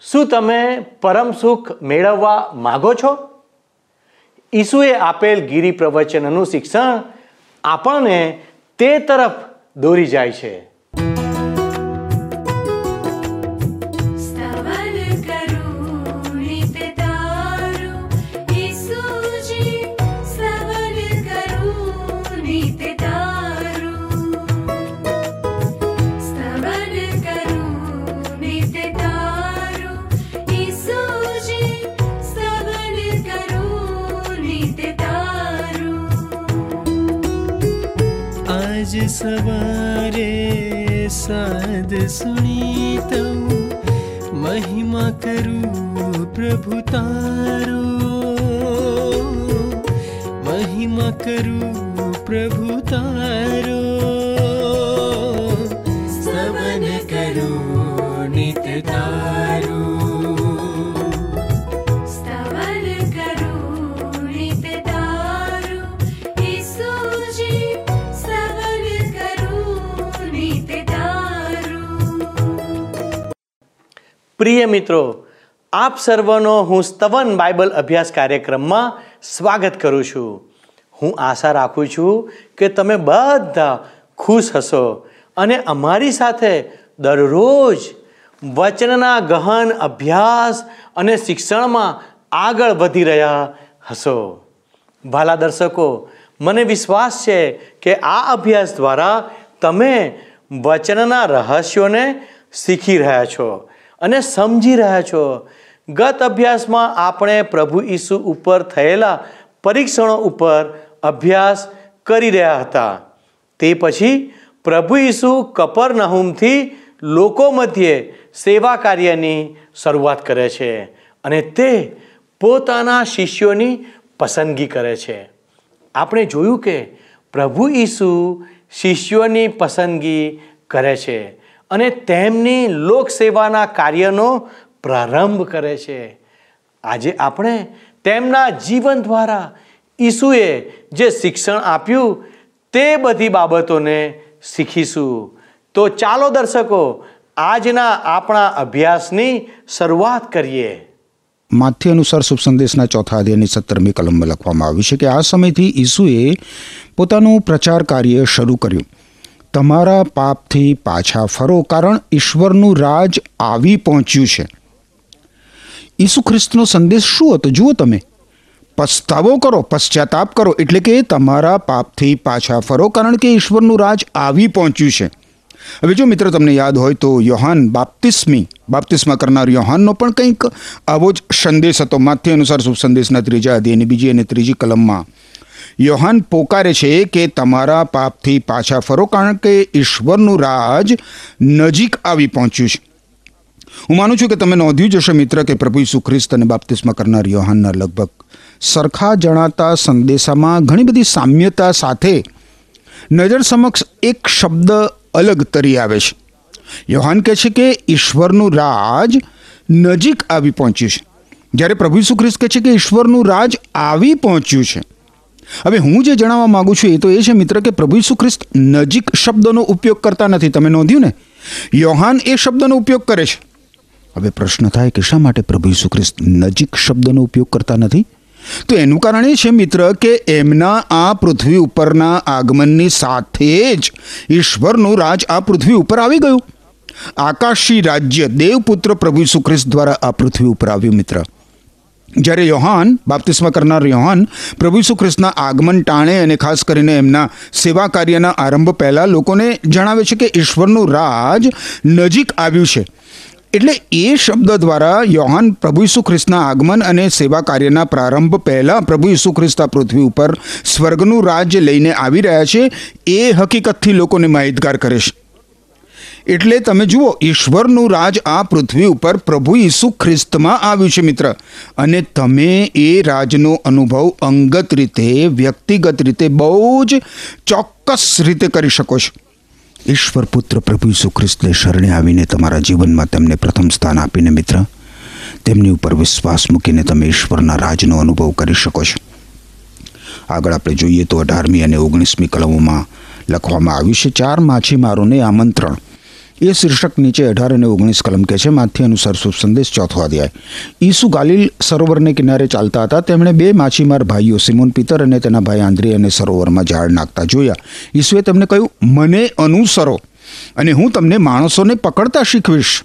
શું તમે પરમ સુખ મેળવવા માગો છો? ઈસુએ આપેલ ગીરી પ્રવચનનું શિક્ષણ આપણને તે તરફ દોરી જાય છે. सवारे साध सुनीतौ। महिमा करु प्रभुतारो महिमा करु प्रभुतारो પ્રિય મિત્રો, આપ સર્વનો હું સ્તવન બાઇબલ અભ્યાસ કાર્યક્રમમાં સ્વાગત કરું છું. હું આશા રાખું છું કે તમે બધા ખુશ હશો અને અમારી સાથે દરરોજ વચનના ગહન અભ્યાસ અને શિક્ષણમાં આગળ વધી રહ્યા હશો. ભાલા દર્શકો, મને વિશ્વાસ છે કે આ અભ્યાસ દ્વારા તમે વચનના રહસ્યોને શીખી રહ્યા છો. અને સમજી રહ્યા છો. ગત અભ્યાસમાં આપણે પ્રભુ ઈસુ ઉપર થયેલા પરીક્ષણો ઉપર અભ્યાસ કરી રહ્યા હતા. તે પછી પ્રભુ ઈસુ કપરનહુમથી લોકો મધ્યે સેવા કાર્યની શરૂઆત કરે છે અને તે પોતાના શિષ્યોની પસંદગી કરે છે. આપણે જોયું કે પ્રભુ ઈસુ શિષ્યોની પસંદગી કરે છે. અને તેમની લોકસેવાના કાર્યનો પ્રારંભ કરે છે. આજે આપણે તેમના જીવન દ્વારા ઈસુએ જે શિક્ષણ આપ્યું તે બધી બાબતોને શીખીશું. તો ચાલો દર્શકો, આજના આપણા અભ્યાસની શરૂઆત કરીએ. માથ્ય અનુસાર શુભ સંદેશના ચોથા અધ્યાયની સત્તરમી કલમમાં લખવામાં આવ્યું છે કે આ સમયથી ઈસુએ પોતાનું પ્રચાર કાર્ય શરૂ કર્યું. તમારા પાપથી પાછા ફરો કારણ ઈશ્વરનું રાજ આવી પહોંચ્યું છે. ઈસુ ખ્રિસ્તનો સંદેશ શું હતો? જુઓ તમે. પસ્તાવો કરો, પશ્ચાતાપ કરો, એટલે કે તમારા પાપથી પાછા ફરો કારણ કે ઈશ્વરનું રાજ આવી પહોંચ્યું છે. હવે જો મિત્ર તમને યાદ હોય તો યોહાન બાપ્તિસ્મી, બાપ્તિસ્મા કરનાર યોહાનનો પણ કંઈક આવો જ સંદેશ હતો. માથે અનુસાર શુભ સંદેશના ત્રીજા અધ્યાયની બીજી અને ત્રીજી કલમમાં યોહાન પોકારે છે કે તમારા પાપથી પાછા ફરો, કારણ કે ઈશ્વરનું રાજ નજીક આવી પહોંચ્યું છે. હું માનું છું કે તમે નોંધ્યું જશે મિત્ર, કે પ્રભુ ઈસુ ખ્રિસ્ત અને બાપ્તિસ્મા કરનાર યોહાનના લગભગ સરખા જણાતા સંદેશામાં ઘણી બધી સામ્યતા સાથે નજર સમક્ષ એક શબ્દ અલગ તરી આવે છે. યોહાન કહે છે કે ઈશ્વરનું રાજ નજીક આવી પહોંચ્યું છે. જ્યારે પ્રભુ ઈસુ ખ્રિસ્ત કહે છે કે ઈશ્વરનું રાજ આવી પહોંચ્યું છે. હવે હું જે જણાવવા માંગુ છું એ તો એ છે, મિત્ર, કે પ્રભુ ઈસુ ખ્રિસ્ત નજીક શબ્દનો ઉપયોગ કરતા નથી. તમે નોંધ્યું ને? યોહાન એ શબ્દનો ઉપયોગ કરે છે. હવે પ્રશ્ન થાય કે શા માટે પ્રભુ ઈસુ ખ્રિસ્ત નજીક શબ્દનો ઉપયોગ કરતા નથી? તો એનું કારણ એ છે, મિત્ર, કે એમના આ પૃથ્વી ઉપરના આગમનની સાથે જ ઈશ્વરનું રાજ આ પૃથ્વી ઉપર આવી ગયું. આકાશી રાજ્ય દેવપુત્ર પ્રભુ ઈસુ ખ્રિસ્ત દ્વારા આ પૃથ્વી ઉપર આવ્યું, મિત્ર. જ્યારે યોહાન બાપ્તિસ્મા કરનાર યોહાન પ્રભુ ઈસુ ખ્રિસ્તના આગમન ટાણે અને ખાસ કરીને એમના સેવા કાર્યના આરંભ પહેલાં લોકોને જણાવે છે કે ઈશ્વરનું રાજ નજીક આવ્યું છે. એટલે એ શબ્દ દ્વારા યોહાન પ્રભુ ઈસુ ખ્રિસ્તના આગમન અને સેવા કાર્યના પ્રારંભ પહેલાં પ્રભુ ઈસુ ખ્રિસ્ત પૃથ્વી ઉપર સ્વર્ગનું રાજ્ય લઈને આવી રહ્યા છે. એ હકીકતથી લોકોને માહિતગાર કરે છે. એટલે તમે જુઓ, ઈશ્વરનું રાજ આ પૃથ્વી ઉપર પ્રભુ ઈસુ ખ્રિસ્તમાં આવ્યું છે મિત્ર. અને તમે એ રાજનો અનુભવ અંગત રીતે, વ્યક્તિગત રીતે બહુ જ ચોક્કસ રીતે કરી શકો છો. ઈશ્વર પુત્ર પ્રભુ ઈસુ ખ્રિસ્તને શરણે આવીને તમારા જીવનમાં તેમને પ્રથમ સ્થાન આપીને મિત્ર, તેમની ઉપર વિશ્વાસ મૂકીને તમે ઈશ્વરના રાજનો અનુભવ કરી શકો છો. આગળ આપણે જોઈએ તો અઢારમી અને ઓગણીસમી કલમોમાં લખવામાં આવ્યું છે, ચાર માછીમારોને આમંત્રણ. એ શીર્ષક નીચે અઢાર અને ઓગણીસ કલમ કે છે. માથી અનુસાર શુભ સંદેશ ચોથો અધ્યાય. ઈસુ ગાલિલ સરોવરને કિનારે ચાલતા હતા. તેમણે બે માછીમાર ભાઈઓ, સિમોન પિતર અને તેના ભાઈ આંદ્રી અને સરોવરમાં ઝાડ નાખતા જોયા. ઈસુએ તેમને કહ્યું, મને અનુસરો અને હું તમને માણસોને પકડતા શીખવીશ.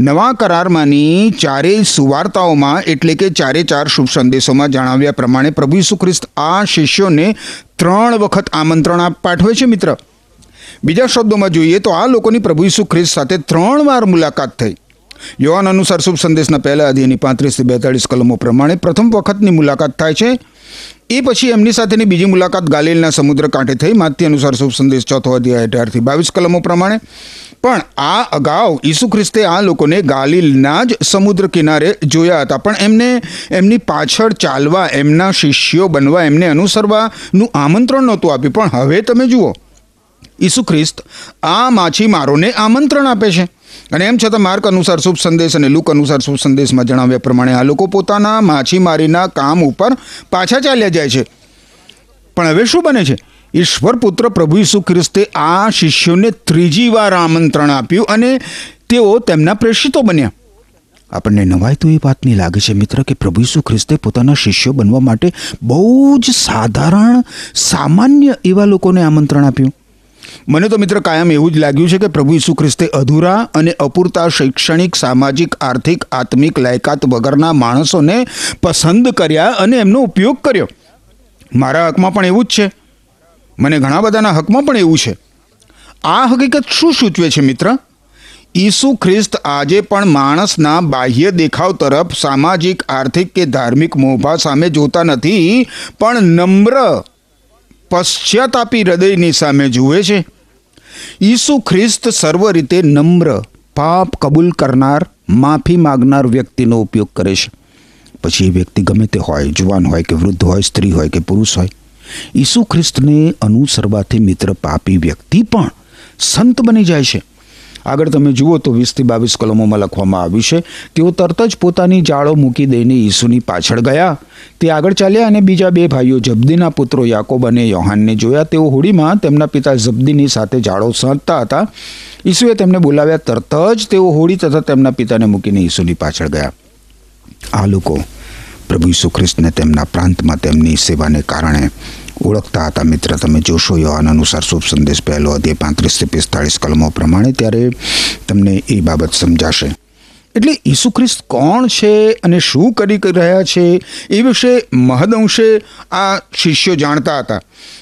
નવા કરારમાંની ચારેય સુવાર્તાઓમાં, એટલે કે ચારે ચાર શુભ સંદેશોમાં જણાવ્યા પ્રમાણે પ્રભુ ઈસુ ખ્રિસ્ત આ શિષ્યોને ત્રણ વખત આમંત્રણ પાઠવે છે મિત્ર. બીજા શબ્દોમાં જોઈએ તો આ લોકોની પ્રભુ ઈસુ ખ્રિસ્ત સાથે ત્રણ વાર મુલાકાત થઈ. યુવાન અનુસાર શુભ સંદેશના પહેલા અધ્યયની પાંત્રીસથી બેતાળીસ કલમો પ્રમાણે પ્રથમ વખતની મુલાકાત થાય છે. એ પછી એમની સાથેની બીજી મુલાકાત ગાલિલના સમુદ્ર કાંઠે થઈ. માથી અનુસાર શુભ સંદેશ ચોથો અધ્યાય અઢારથી બાવીસ કલમો પ્રમાણે. પણ આ અગાઉ ઈસુ ખ્રિસ્તે આ લોકોને ગાલિલના જ સમુદ્ર કિનારે જોયા હતા. પણ એમને, એમની પાછળ ચાલવા, એમના શિષ્યો બનવા, એમને અનુસરવાનું આમંત્રણ નહોતું આપ્યું. પણ હવે તમે જુઓ ઈસુ ખ્રિસ્ત આ માછીમારોને આમંત્રણ આપે છે. અને એમ છતાં માર્ક અનુસાર શુભ સંદેશ અને લુક અનુસાર શુભ સંદેશમાં જણાવ્યા પ્રમાણે આ લોકો પોતાના માછીમારીના કામ ઉપર પાછા ચાલ્યા જાય છે. પણ હવે શું બને છે? ઈશ્વર પુત્ર પ્રભુ ઈસુ ખ્રિસ્તે આ શિષ્યોને ત્રીજી વાર આમંત્રણ આપ્યું અને તેઓ તેમના પ્રેષિતો બન્યા. આપણને નવાય તો એ વાતની લાગે છે મિત્ર કે પ્રભુ ઈસુ ખ્રિસ્તે પોતાના શિષ્યો બનવા માટે બહુ જ સાધારણ, સામાન્ય એવા લોકોને આમંત્રણ આપ્યું. મને તો મિત્ર કાયમ એવું જ લાગ્યું છે કે પ્રભુ ઈસુ ખ્રિસ્તે અધૂરા અને અપૂરતા શૈક્ષણિક, સામાજિક, આર્થિક, આત્મિક લાયકાત વગરના માણસોને પસંદ કર્યા અને એમનો ઉપયોગ કર્યો. મારા હકમાં પણ એવું જ છે. મને ઘણા બધાના હકમાં પણ એવું છે. આ હકીકત શું સૂચવે છે મિત્ર? ઈસુ ખ્રિસ્ત આજે પણ માણસના બાહ્ય દેખાવ તરફ સામાજિક, આર્થિક કે ધાર્મિક મોભા સામે જોતા નથી, પણ નમ્ર પશ્ચાતાપી હૃદયની સામે જુએ છે. ઈસુ ખ્રિસ્ત સર્વ રીતે નમ્ર, પાપ કબૂલ કરનાર, માફી માગનાર વ્યક્તિનો ઉપયોગ કરે છે. પછી એ વ્યક્તિ ગમે તે હોય, જુવાન હોય કે વૃદ્ધ હોય, સ્ત્રી હોય કે પુરુષ હોય, ઈસુ ખ્રિસ્તને અનુસરવાથી મિત્ર પાપી વ્યક્તિ પણ સંત બની જાય છે. આગળ તમે જુઓ તો વીસથી બાવીસ કલમોમાં લખવામાં આવ્યું છે, તેઓ તરત જ પોતાની જાળો મૂકી દઈને ઈસુની પાછળ ગયા. તે આગળ ચાલ્યા અને બીજા બે ભાઈઓ જબ્દીના પુત્રો યાકોબ અને યોહાનને જોયા. તેઓ હોડીમાં તેમના પિતા જબ્દીની સાથે જાળો સાંધતા હતા. ઈસુએ તેમને બોલાવ્યા. તરત જ તેઓ હોડી તથા તેમના પિતાને મૂકીને ઈસુની પાછળ ગયા. આ લોકો પ્રભુ ઈસુ ખ્રિસ્તને તેમના પ્રાંતમાં તેમની સેવાને કારણે ઓળખતા હતા મિત્ર, તમે જોશો યોહાન અનુસાર શુભ સંદેશ પહેલો અધ્યાય પાંત્રીસથી પિસ્તાળીસ કલમો પ્રમાણે ત્યારે તમને એ બાબત સમજાશે. એટલે ઈસુ ખ્રિસ્ત કોણ છે અને શું કરી રહ્યા છે એ વિશે મહદઅંશે આ શિષ્યો જાણતા હતા.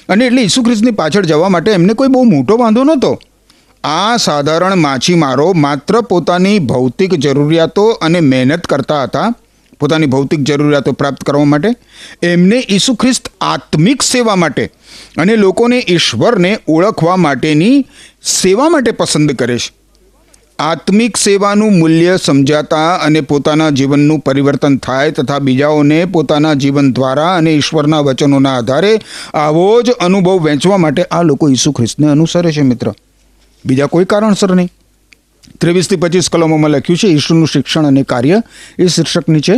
અને એટલે ઈસુ ખ્રિસ્તની પાછળ જવા માટે એમને કોઈ બહુ મોટો વાંધો નહોતો. આ સાધારણ માછીમારો માત્ર પોતાની ભૌતિક જરૂરિયાતો અને મહેનત કરતા હતા પોતાની ભૌતિક જરૂરિયાતો પ્રાપ્ત કરવા માટે, એમને ઈસુ ખ્રિસ્ત આત્મિક સેવા માટે અને લોકોને ઈશ્વરને ઓળખવા માટેની સેવા માટે પસંદ કરે છે. આત્મિક સેવાનું મૂલ્ય સમજાતા અને પોતાના જીવનનું પરિવર્તન થાય તથા બીજાઓને પોતાના જીવન દ્વારા અને ઈશ્વરના વચનોના આધારે આવો જ અનુભવ વહેંચવા માટે આ લોકો ઈસુ ખ્રિસ્તને અનુસરે છે મિત્ર. બીજા કોઈ કારણસર નહીં. ત્રેવીસથી પચીસ કલમોમાં લખ્યું છે, ઈસુનું શિક્ષણ અને કાર્ય એ શીર્ષક નીચે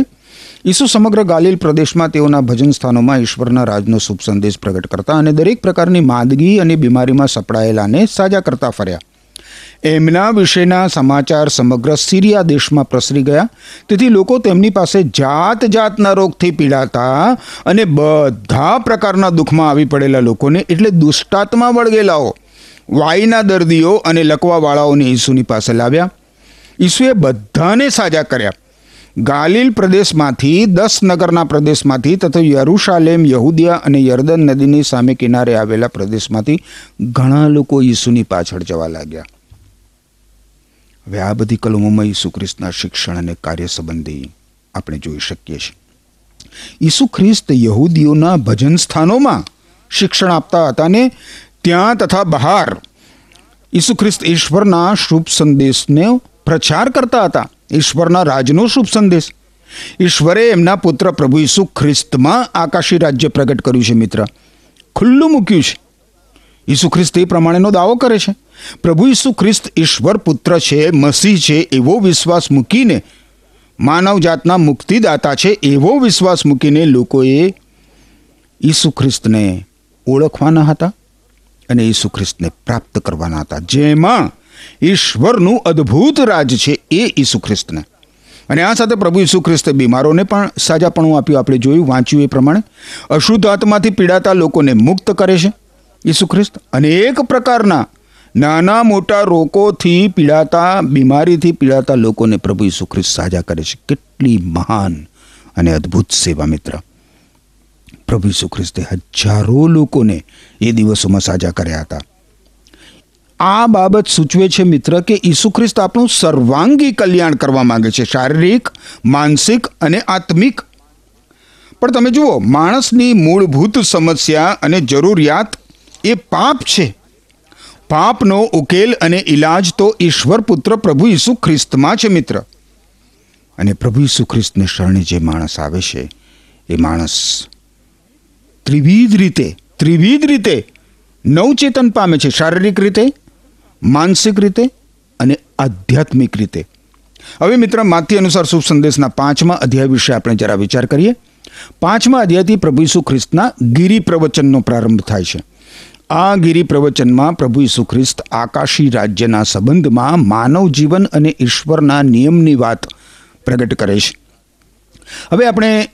ઈસુ સમગ્ર ગાલિલ પ્રદેશમાં તેઓના ભજન સ્થાનોમાં ઈશ્વરના રાજનો શુભ સંદેશ પ્રગટ કરતા અને દરેક પ્રકારની માંદગી અને બીમારીમાં સપડાયેલાને સાજા કરતા ફર્યા. એમના વિશેના સમાચાર સમગ્ર સિરિયા દેશમાં પ્રસરી ગયા. તેથી લોકો તેમની પાસે જાત જાતના રોગથી પીડાતા અને બધા પ્રકારના દુઃખમાં આવી પડેલા લોકોને એટલે દુષ્ટાત્મા વળગેલાઓ વાઈના દર્દીઓ અને લકવાવાળાઓને ઈસુની પાસે લાવ્યા. ઈસુએ બધાને સાજા કર્યા. ગાલિલ પ્રદેશમાંથી, દસ નગરના પ્રદેશમાંથી તથા યરુશાલેમ, યહુદિયા અને યર્દન નદીની સામે કિનારે આવેલા પ્રદેશમાંથી ઘણા લોકો ઈસુની પાછળ જવા લાગ્યા. હવે આ બધી કલમોમાં ઈસુ ખ્રિસ્તના શિક્ષણ અને કાર્ય સંબંધી આપણે જોઈ શકીએ છીએ. ઈસુ ખ્રિસ્ત યહૂદીઓના ભજન સ્થાનોમાં શિક્ષણ આપતા હતા ને ત્યાં તથા બહાર ઈસુ ખ્રિસ્ત ઈશ્વરના શુભ સંદેશને પ્રચાર કરતા હતા. ઈશ્વરના રાજનો શુભ સંદેશ. ઈશ્વરે એમના પુત્ર પ્રભુ ઈસુ ખ્રિસ્તમાં આકાશી રાજ્ય પ્રગટ કર્યું છે મિત્ર. ખુલ્લું મૂક્યું છે. ઈસુ ખ્રિસ્ત એ પ્રમાણેનો દાવો કરે છે. પ્રભુ ઈસુ ખ્રિસ્ત ઈશ્વર પુત્ર છે, મસીહ છે, એવો વિશ્વાસ મૂકીને, માનવ જાતના મુક્તિદાતા છે, એવો વિશ્વાસ મૂકીને લોકોએ ઈસુ ખ્રિસ્તને ઓળખવાના હતા. અને ઈસુ ખ્રિસ્તને પ્રાપ્ત કરવાના હતા. જેમાં ઈશ્વરનું અદ્ભુત રાજ છે એ ઈસુ ખ્રિસ્તને અને આ સાથે પ્રભુ ઈસુ ખ્રિસ્તે બીમારોને પણ સાજાપણું આપ્યું. આપણે જોયું, વાંચ્યું એ પ્રમાણે. અશુદ્ધ આત્માથી પીડાતા લોકોને મુક્ત કરે છે ઈસુ ખ્રિસ્ત અને એક પ્રકારના નાના મોટા રોગોથી પીડાતા, બીમારીથી પીડાતા લોકોને પ્રભુ ઈસુ ખ્રિસ્ત સાજા કરે છે. કેટલી મહાન અને અદ્ભુત સેવા મિત્ર પ્રભુ ઈસુ ખ્રિસ્તે હજારો લોકોને એ દિવસોમાં સાજા કર્યા હતા. આ બાબત સૂચવે છે મિત્ર કે ઈસુ ખ્રિસ્ત આપણું સર્વાંગી કલ્યાણ કરવા માંગે છે. શારીરિક, માનસિક અને આત્મિક. પણ તમે જુઓ, માણસની મૂળભૂત સમસ્યા અને જરૂરિયાત એ પાપ છે. પાપનો ઉકેલ અને ઈલાજ તો ઈશ્વર પુત્ર પ્રભુ ઈસુ ખ્રિસ્તમાં છે મિત્ર. અને પ્રભુ ઈસુ ખ્રિસ્તને શરણે જે માણસ આવે છે, એ માણસ ત્રિવિધ રીતે ત્રિવિધ રીતે નવચેતન પામે છે. શારીરિક રીતે, માનસિક રીતે અને આધ્યાત્મિક રીતે. હવે મિત્ર માથ્ય અનુસાર શુભ સંદેશના પાંચમા અધ્યાય વિશે આપણે જરા વિચાર કરીએ. પાંચમા અધ્યાયથી પ્રભુ ઈસુ ખ્રિસ્તના ગિરી પ્રવચનનો પ્રારંભ થાય છે. આ ગિરી પ્રવચનમાં પ્રભુ ઈસુ ખ્રિસ્ત આકાશી રાજ્યના સંબંધમાં માનવ જીવન અને ઈશ્વરના નિયમની વાત પ્રગટ કરે છે. હવે આપણે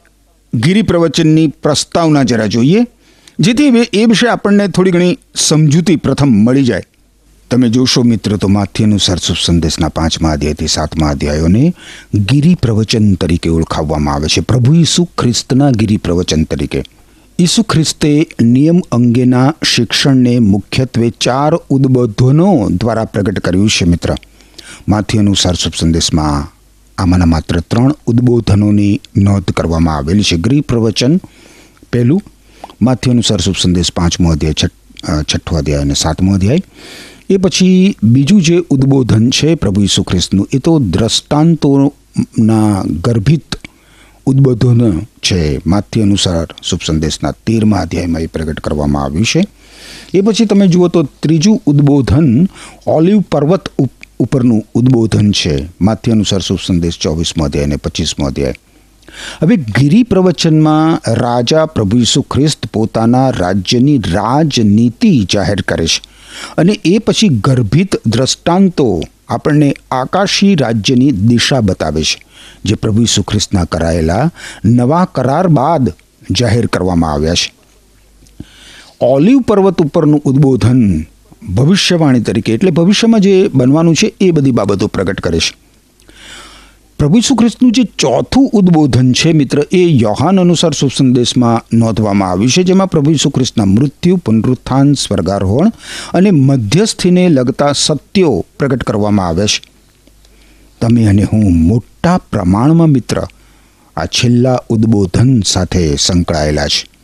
ગિરી પ્રવચનની પ્રસ્તાવના જરા જોઈએ, જેથી એ વિશે આપણને થોડી ઘણી સમજૂતી પ્રથમ મળી જાય. તમે જોશો મિત્ર તો માથ્યનું શુભ સંદેશના પાંચમા અધ્યાયથી સાતમા અધ્યાયોને ગિરી પ્રવચન તરીકે ઓળખાવવામાં આવે છે. પ્રભુ ઈસુ ખ્રિસ્તના ગિરી પ્રવચન તરીકે. ઈસુ ખ્રિસ્તે નિયમ અંગેના શિક્ષણને મુખ્યત્વે ચાર ઉદ્બોધનો દ્વારા પ્રગટ કર્યું છે મિત્ર. માથ્યનું શુભ સંદેશમાં આમાંના માત્ર ત્રણ ઉદ્બોધનોની નોંધ કરવામાં આવેલી છે. ગિરી પ્રવચન પહેલું માથ્યુ અનુસાર શુભ સંદેશ પાંચમો અધ્યાય, છઠ છઠ્ઠો અધ્યાય અને સાતમો અધ્યાય. એ પછી બીજું જે ઉદ્બોધન છે પ્રભુ ઈસુ ખ્રિસ્તનું, એ તો દ્રષ્ટાંતોના ગર્ભિત ઉદ્બોધન છે. માથ્ય અનુસાર શુભ સંદેશના તેરમા અધ્યાયમાં એ પ્રગટ કરવામાં આવ્યું છે. એ પછી તમે જુઓ તો ત્રીજું ઉદ્બોધન ઓલિવ પર્વત ઉપરનું ઉદ્બોધન છે. માથ્ય અનુસાર શુભ સંદેશ ચોવીસમો અધ્યાય અને પચીસમો અધ્યાય. હવે ગિરી પ્રવચનમાં રાજા પ્રભુ ઈસુ ખ્રિસ્ત પોતાના રાજ્યની રાજનીતિ જાહેર કરે છે. અને એ પછી ગર્ભિત દ્રષ્ટાંતો આપણને આકાશી રાજ્યની દિશા બતાવે છે. જે પ્રભુ ઈસુ ખ્રિસ્તના કરાયેલા નવા કરાર બાદ જાહેર કરવામાં આવ્યા છે. ઓલિવ પર્વત ઉપરનું ઉદ્બોધન ભવિષ્યવાણી તરીકે, એટલે ભવિષ્યમાં જે બનવાનું છે એ બધી બાબતો પ્રગટ કરે છે. પ્રભુ ઈસુ ખ્રિસ્તનું જે ચોથું ઉદ્બોધન છે મિત્ર, એ યોહાન અનુસાર શુભ સંદેશમાં નોંધવામાં આવ્યું છે, જેમાં પ્રભુ ઈસુ ખ્રિસ્તના મૃત્યુ, પુનરુત્થાન, સ્વર્ગારોહણ અને મધ્યસ્થીને લગતા સત્યો પ્રગટ કરવામાં આવ્યા છે. તમે અને હું મોટા પ્રમાણમાં મિત્ર આ છેલ્લા ઉદ્બોધન સાથે સંકળાયેલા છે.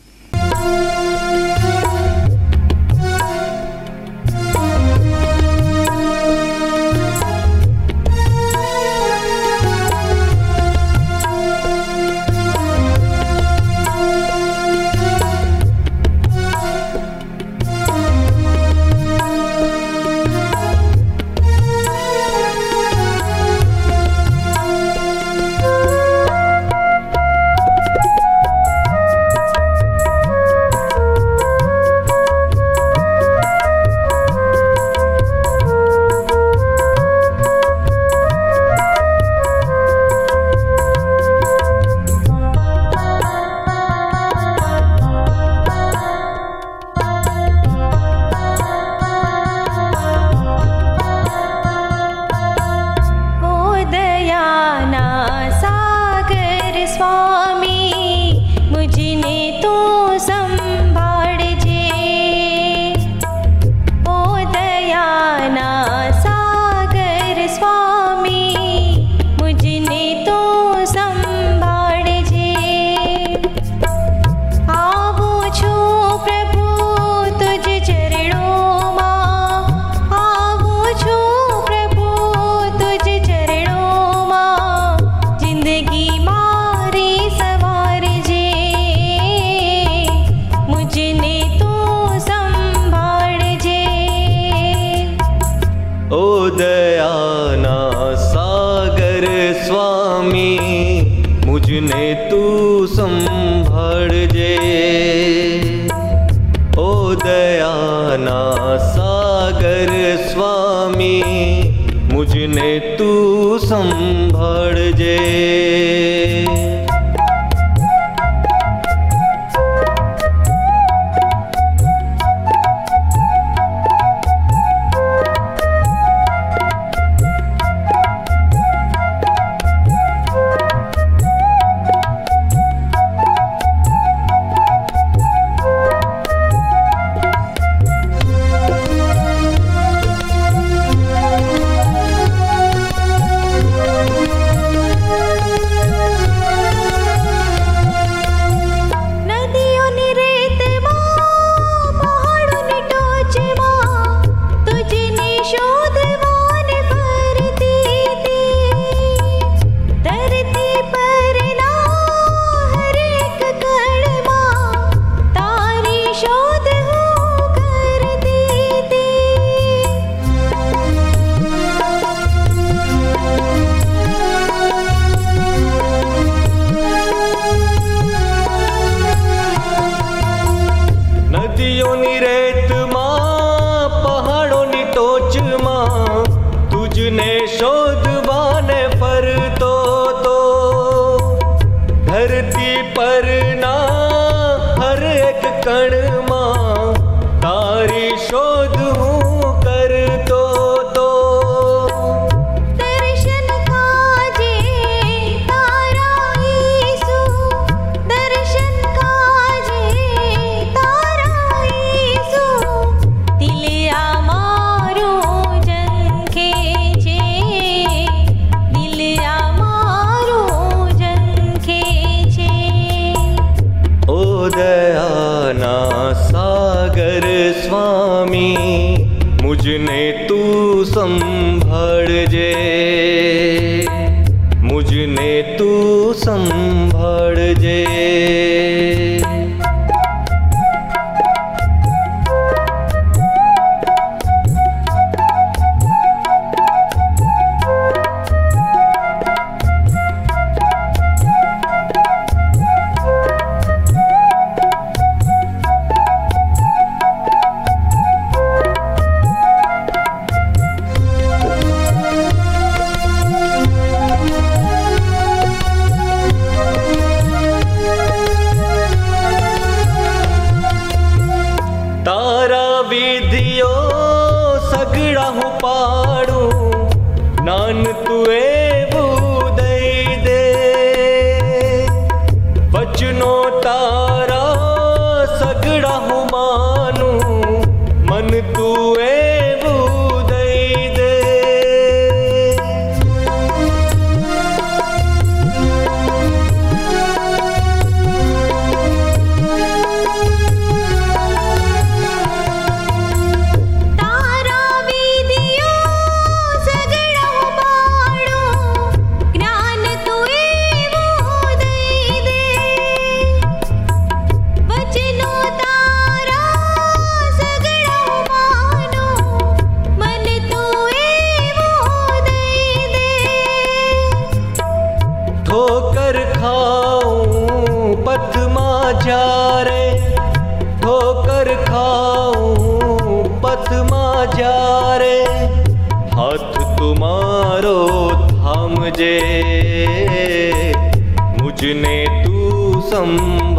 come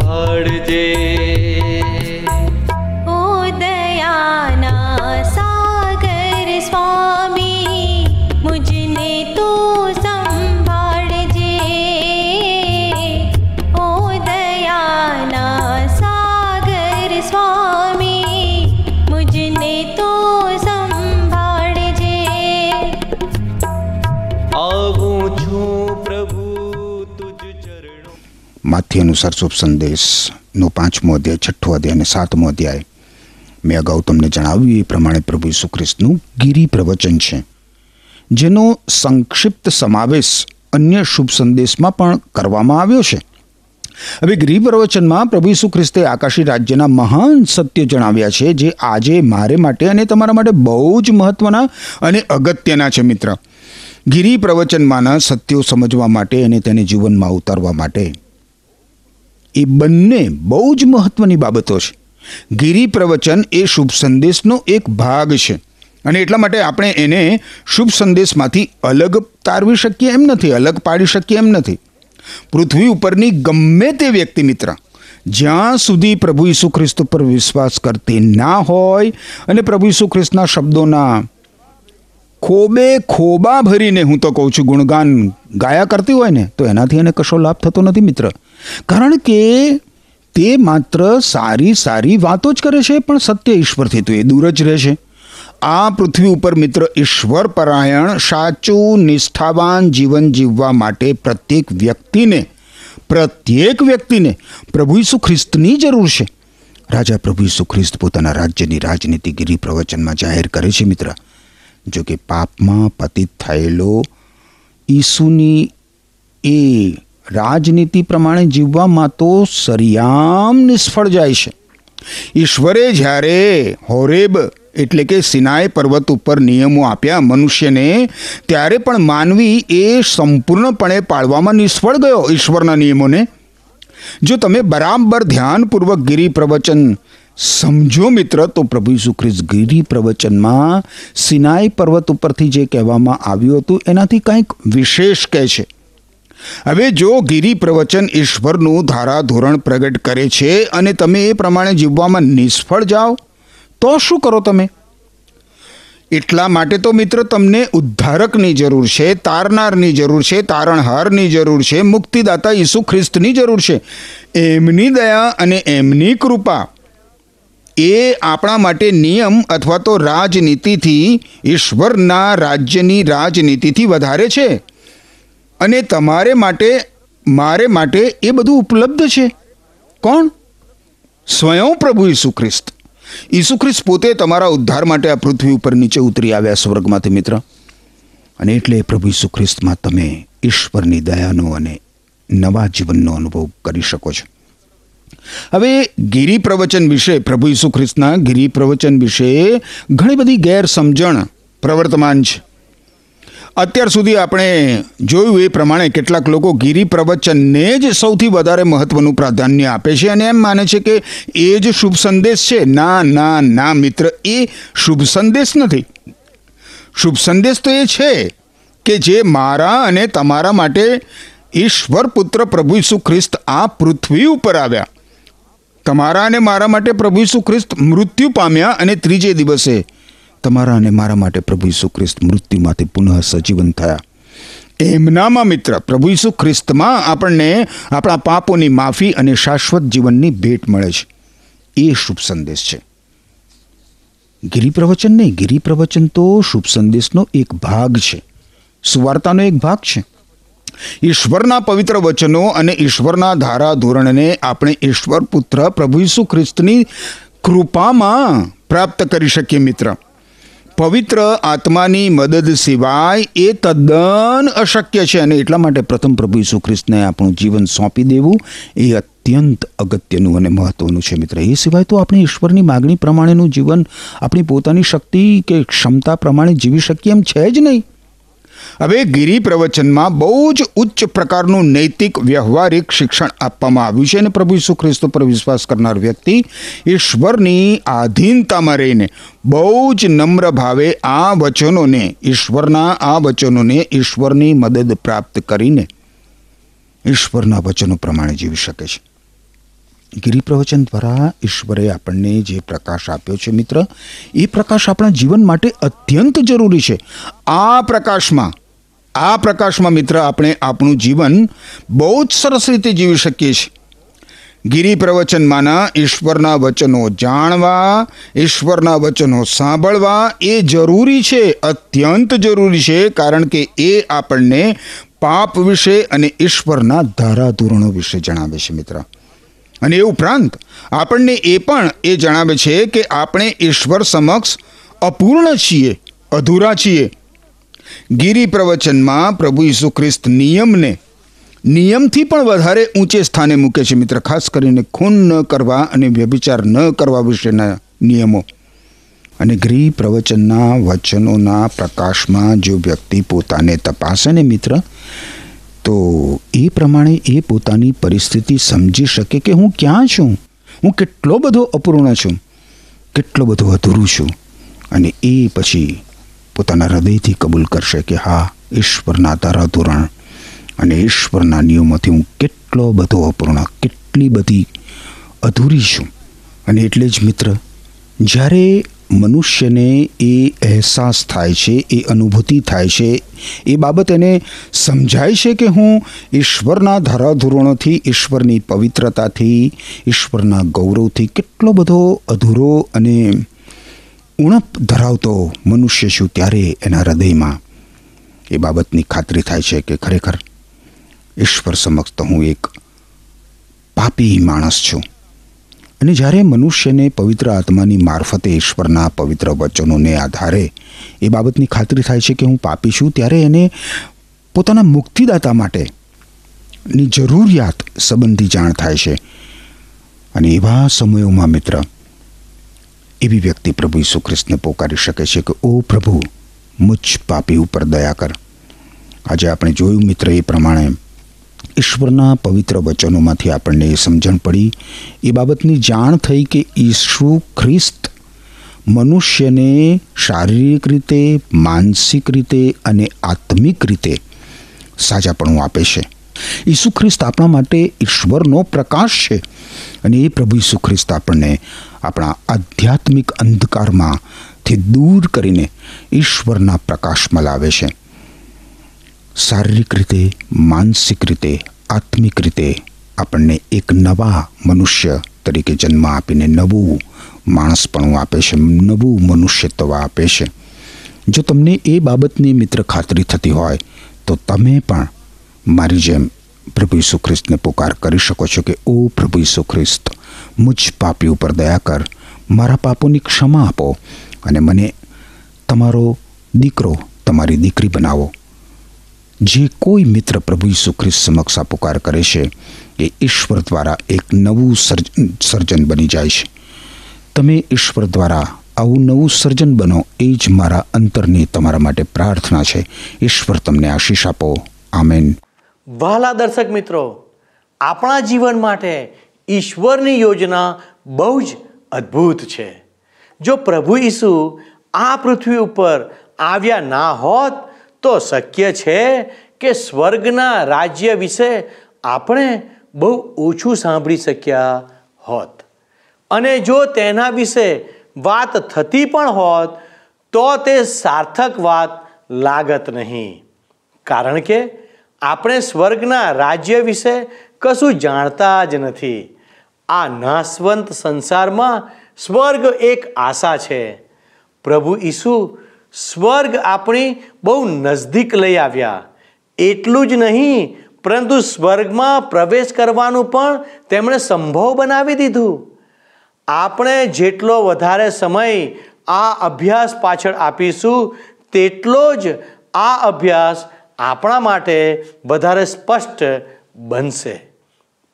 માથ્યનું સરસુપ સંદેશનો પાંચમો અધ્યાય, છઠ્ઠો અધ્યાય અને સાતમો અધ્યાય. મેં અગાઉ તમને જણાવ્યું એ પ્રમાણે પ્રભુ ઈસુ ખ્રિસ્તનું ગીરી પ્રવચન છે. જેનો સંક્ષિપ્ત સમાવેશ અન્ય શુભ સંદેશમાં પણ કરવામાં આવ્યો છે. હવે ગીરી પ્રવચનમાં પ્રભુ ઈસુખ્રિસ્તે આકાશી રાજ્યના મહાન સત્ય જણાવ્યા છે જે આજે મારે માટે અને તમારા માટે બહુ જ મહત્ત્વના અને અગત્યના છે મિત્ર. ગીરી પ્રવચનમાંના સત્યો સમજવા માટે અને તેને જીવનમાં ઉતારવા માટે એ બંને બહુ જ મહત્ત્વની બાબતો છે. ગિરી પ્રવચન એ શુભ સંદેશનો એક ભાગ છે. અને એટલા માટે આપણે એને શુભ સંદેશમાંથી અલગ તારવી શકીએ એમ નથી, અલગ પાડી શકીએ એમ નથી. પૃથ્વી ઉપરની ગમે તે વ્યક્તિ મિત્ર, જ્યાં સુધી પ્રભુ ઈસુ ખ્રિસ્ત પર વિશ્વાસ કરતી ના હોય અને પ્રભુ ઈસુ ખ્રિસ્તના શબ્દોના ખોબે ખોબા ભરીને હું તો કહું છું, ગુણગાન ગાયા કરતી હોય ને, તો એનાથી એને કશો લાભ થતો નથી મિત્ર. કારણ કે તે માત્ર સારી સારી વાતો જ કરે છે, પણ સત્ય ઈશ્વરથી તો એ દૂર જ રહે છે. આ પૃથ્વી ઉપર મિત્ર ઈશ્વર પરાયણ, સાચું, નિષ્ઠાવાન જીવન જીવવા માટે પ્રત્યેક વ્યક્તિને પ્રત્યેક વ્યક્તિને પ્રભુ ઈસુ ખ્રિસ્તની જરૂર છે. રાજા પ્રભુ ઈસુ ખ્રિસ્ત પોતાના રાજ્યની રાજનીતિગીરી પ્રવચનમાં જાહેર કરે છે મિત્ર. જો કે પાપમાં પતિત થયેલો ઈસુની એ રાજનીતિ પ્રમાણે જીવવામાં તો સરિયામ નિષ્ફળ જાય છે. ઈશ્વરે જ્યારે હોરેબ એટલે કે સિનાય પર્વત ઉપર નિયમો આપ્યા મનુષ્યને, ત્યારે પણ માનવી એ સંપૂર્ણપણે પાળવામાં નિષ્ફળ ગયો ઈશ્વરના નિયમોને. જો તમે બરાબર ધ્યાનપૂર્વક ગિરિ પ્રવચન સમજો મિત્ર, તો પ્રભુ ઈસુ ખ્રિસ્ત ગિરી પ્રવચનમાં સિનાઈ પર્વત ઉપરથી જે કહેવામાં આવ્યું હતું, એનાથી કંઈક વિશેષ કહે છે. હવે જો ગીરી પ્રવચન ઈશ્વરનું ધારાધોરણ પ્રગટ કરે છે અને તમે એ પ્રમાણે જીવવામાં નિષ્ફળ જાઓ, તો શું કરો તમે? એટલા માટે તો મિત્ર, તમને ઉદ્ધારકની જરૂર છે, તારનારની જરૂર છે, તારણહારની જરૂર છે, મુક્તિદાતા ઈસુ ખ્રિસ્તની જરૂર છે. એમની દયા અને એમની કૃપા એ આપણા માટે નિયમ અથવા તો રાજનીતિથી, ઈશ્વરના રાજ્યની રાજનીતિથી વધારે છે. અને તમારે માટે, મારે માટે એ બધું ઉપલબ્ધ છે. કોણ? સ્વયં પ્રભુ ઈસુ ખ્રિસ્ત ઈસુ ખ્રિસ્ત પોતે તમારા ઉદ્ધાર માટે આ પૃથ્વી ઉપર નીચે ઉતરી આવ્યા સ્વર્ગમાંથી, મિત્ર. અને એટલે પ્રભુ ઈસુ ખ્રિસ્તમાં તમે ઈશ્વરની દયાનો અને નવા જીવનનો અનુભવ કરી શકો છો. હવે ગિરી પ્રવચન વિશે, પ્રભુ ઈસુ ખ્રિસ્તના ગિરી પ્રવચન વિશે ઘણી બધી ગેરસમજણ પ્રવર્તમાન છે. અત્યાર સુધી આપણે જોયું એ પ્રમાણે કેટલાક લોકો ગિરી પ્રવચનને જ સૌથી વધારે મહત્વનું પ્રાધાન્ય આપે છે અને એમ માને છે કે એ જ શુભ સંદેશ છે. ના ના ના, મિત્ર, એ શુભ સંદેશ નથી. શુભ સંદેશ તો એ છે કે જે મારા અને તમારા માટે ઈશ્વર પુત્ર પ્રભુ ઈસુ ખ્રિસ્ત આ પૃથ્વી ઉપર આવ્યા. તમારા અને મારા માટે પ્રભુ ઈસુ ખ્રિસ્ત મૃત્યુ પામ્યા અને ત્રીજે દિવસે તમારા અને મારા માટે પ્રભુ ઈસુ ખ્રિસ્ત મૃત્યુમાંથી પુનઃ સજીવન થયા. એમનામાં મિત્ર, પ્રભુ ઈસુ ખ્રિસ્તમાં આપણને આપણા પાપોની માફી અને શાશ્વત જીવનની ભેટ મળે છે. એ શુભ સંદેશ છે. ગિરિપ્રવચન નહીં, ગિરિપ્રવચન તો શુભ સંદેશનો એક ભાગ છે. સુવાર્તાનો એક ભાગ છે. ઈશ્વરના પવિત્ર વચનો અને ઈશ્વરના ધારા ધોરણને આપણે ઈશ્વર પુત્ર પ્રભુ ઈસુ ખ્રિસ્તની કૃપામાં પ્રાપ્ત કરી શકીએ મિત્ર. પવિત્ર આત્માની મદદ સિવાય એ તદ્દન અશક્ય છે અને એટલા માટે પ્રથમ પ્રભુ ઈસુ ખ્રિસ્તને આપણું જીવન સોંપી દેવું એ અત્યંત અગત્યનું અને મહત્વનું છે મિત્ર. એ સિવાય તો આપણે ઈશ્વરની માગણી પ્રમાણેનું જીવન, આપણી પોતાની શક્તિ કે ક્ષમતા પ્રમાણે જીવી શકીએ એમ છે જ નહીં. હવે ગિરી પ્રવચનમાં બહુ જ ઉચ્ચ પ્રકારનું નૈતિક વ્યવહારિક શિક્ષણ આપવામાં આવ્યું છે અને પ્રભુ ઈસુ ખ્રિસ્ત પર વિશ્વાસ કરનાર વ્યક્તિ ઈશ્વરની આધીનતામાં રહીને બહુ જ નમ્ર ભાવે આ વચનોને, ઈશ્વરના આ વચનોને ઈશ્વરની મદદ પ્રાપ્ત કરીને ઈશ્વરના વચનો પ્રમાણે જીવી શકે છે. ગિરી પ્રવચન દ્વારા ઈશ્વરે આપણને જે પ્રકાશ આપ્યો છે મિત્ર, એ પ્રકાશ આપણા જીવન માટે અત્યંત જરૂરી છે. આ પ્રકાશમાં આ પ્રકાશમાં મિત્ર આપણે આપણું જીવન બહુ જ સરસ રીતે જીવી શકીએ છીએ. ગિરી પ્રવચનમાંના ઈશ્વરના વચનો જાણવા, ઈશ્વરના વચનો સાંભળવા એ જરૂરી છે, અત્યંત જરૂરી છે, કારણ કે એ આપણને પાપ વિશે અને ઈશ્વરના ધારાધોરણો વિશે જણાવે છે મિત્ર. અને એ ઉપરાંત આપણને એ પણ એ જણાવે છે કે આપણે ઈશ્વર સમક્ષ અપૂર્ણ છીએ, અધૂરા છીએ. ગિરી પ્રવચનમાં પ્રભુ ઈસુ ખ્રિસ્ત નિયમને, નિયમથી પણ વધારે ઊંચે સ્થાને મૂકે છે મિત્ર, ખાસ કરીને ખૂન ન કરવા અને વ્યભિચાર ન કરવા વિશેના નિયમો. અને ગિરી પ્રવચનના વચનોના પ્રકાશમાં જો વ્યક્તિ પોતાને તપાસે ને મિત્ર, તો એ પ્રમાણે એ પોતાની પરિસ્થિતિ સમજી શકે કે હું ક્યાં છું? હું કેટલો બધો અપૂર્ણ છું? કેટલો બધો અધૂરું છું? અને એ પછી પોતાના હૃદયથી કબૂલ કરશે કે હા, ઈશ્વરના ધારાધોરણ અને ઈશ્વરના નિયમોથી હું કેટલો બધો અપૂર્ણ, કેટલી બધી અધૂરી છું. અને એટલે જ મિત્ર, જ્યારે મનુષ્યને એ અહેસાસ થાય છે, એ અનુભૂતિ થાય છે, એ બાબત એને સમજાય છે કે હું ઈશ્વરના ધારાધોરણોથી, ઈશ્વરની પવિત્રતાથી, ઈશ્વરના ગૌરવથી કેટલો બધો અધૂરો અને ઉણપ ધરાવતો મનુષ્ય છું ત્યારે એના હૃદયમાં. એ બાબતની ખાતરી થાય છે કે ખરેખર ઈશ્વર સમક્ષ તો હું એક પાપી માણસ છું. અને જ્યારે મનુષ્યને પવિત્ર આત્માની મારફતે ઈશ્વરના પવિત્ર વચનોને આધારે એ બાબતની ખાતરી થાય છે કે હું પાપી છું, ત્યારે એને પોતાના મુક્તિદાતા માટેની જરૂરિયાત સંબંધી જાણ થાય છે. અને એવા સમયોમાં મિત્ર એવી વ્યક્તિ પ્રભુ ઈસુ ખ્રિસ્તને પોકારી શકે છે કે, ઓ પ્રભુ મુજ પાપી ઉપર દયા કર. આજે આપણે જોયું મિત્ર એ પ્રમાણે ઈશ્વરના પવિત્ર વચનોમાંથી આપણને એ સમજણ પડી. એ બાબતની જાણ થઈ કે ઈસુ ખ્રિસ્ત મનુષ્યને શારીરિક રીતે, માનસિક રીતે અને આત્મિક રીતે સાજાપણું આપે છે. ઈસુ ખ્રિસ્ત આપણા માટે ઈશ્વરનો પ્રકાશ છે. અને એ પ્રભુ ઈસુ ખ્રિસ્ત આપણને આપણા આધ્યાત્મિક અંધકારમાંથી દૂર કરીને ઈશ્વરના પ્રકાશમાં લાવે છે. શારીરિક રીતે, માનસિક રીતે, આત્મિક રીતે આપણને એક નવા મનુષ્ય તરીકે જન્મ આપીને નવું માણસપણું આપે છે, નવું મનુષ્યત્વ આપે છે. જો તમને એ બાબતની મિત્ર ખાતરી થતી હોય, તો તમે પણ મારી જેમ પ્રભુ ઈસુ ખ્રિસ્તને પુકાર કરી શકો છો કે, ઓ પ્રભુ ઈસુ ખ્રિસ્ત મુજ પાપી ઉપર દયા કર, મારા પાપોની ક્ષમા આપો અને મને તમારો દીકરો, તમારી દીકરી બનાવો. જે કોઈ મિત્ર પ્રભુ ઈસુ ખ્રિસ્ત સમક્ષ આ પુકાર કરે છે, એ ઈશ્વર દ્વારા એક નવું સર્જન બની જાય છે. તમે ઈશ્વર દ્વારા આવું નવું સર્જન બનો, એ જ મારા અંતરની તમારા માટે પ્રાર્થના છે. ઈશ્વર તમને આશીષ આપો. આમેન. વહાલા દર્શક મિત્રો, આપણા જીવન માટે ઈશ્વરની યોજના બહુ જ અદ્ભુત છે. જો પ્રભુ ઈસુ આ પૃથ્વી ઉપર આવ્યા ના હોત, તો શક્ય છે કે સ્વર્ગના રાજ્ય વિશે આપણે બહુ ઓછું સાંભળી શક્યા હોત. અને જો તેના વિશે વાત થતી પણ હોત, તો તે સાર્થક વાત લાગત નહીં. કારણ કે આપણે સ્વર્ગના રાજ્ય વિશે કશું જાણતા જ નથી. આ નાશવંત સંસારમાં સ્વર્ગ એક આશા છે. પ્રભુ ઈસુ સ્વર્ગ આપણી બહુ નજદીક લઈ આવ્યા. એટલું જ નહીં, પરંતુ સ્વર્ગમાં પ્રવેશ કરવાનું પણ તેમણે સંભવ બનાવી દીધું. આપણે જેટલો વધારે સમય આ અભ્યાસ પાછળ આપીશું, તેટલો જ આ અભ્યાસ આપણા માટે વધારે સ્પષ્ટ બનશે.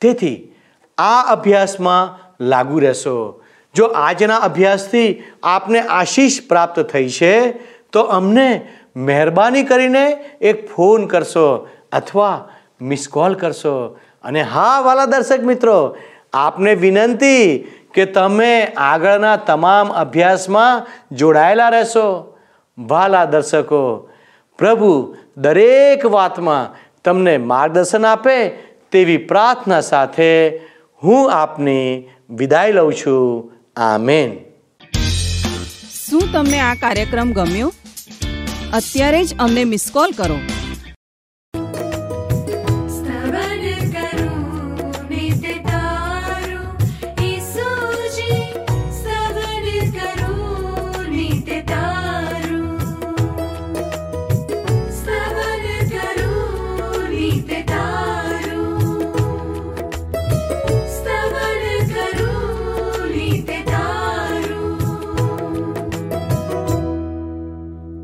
તેથી આ અભ્યાસમાં લાગુ રહેશો. જો આજના અભ્યાસથી આપને આશીષ પ્રાપ્ત થઈ છે, તો અમને મહેરબાની કરીને એક ફોન કરશો અથવા મિસ કોલ કરશો. અને હા, વાલા દર્શક મિત્રો, આપને વિનંતી કે તમે આગળના તમામ અભ્યાસમાં જોડાયેલા રહેશો. વાલા દર્શકો પ્રભુ દરેક વાતમાં તમને માર્ગદર્શન આપે તેવી પ્રાર્થના સાથે હું આપની વિદાય લઉં છું. આમેન. શું તમને આ કાર્યક્રમ ગમ્યો? અત્યારે જ અમને મિસ કોલ કરો.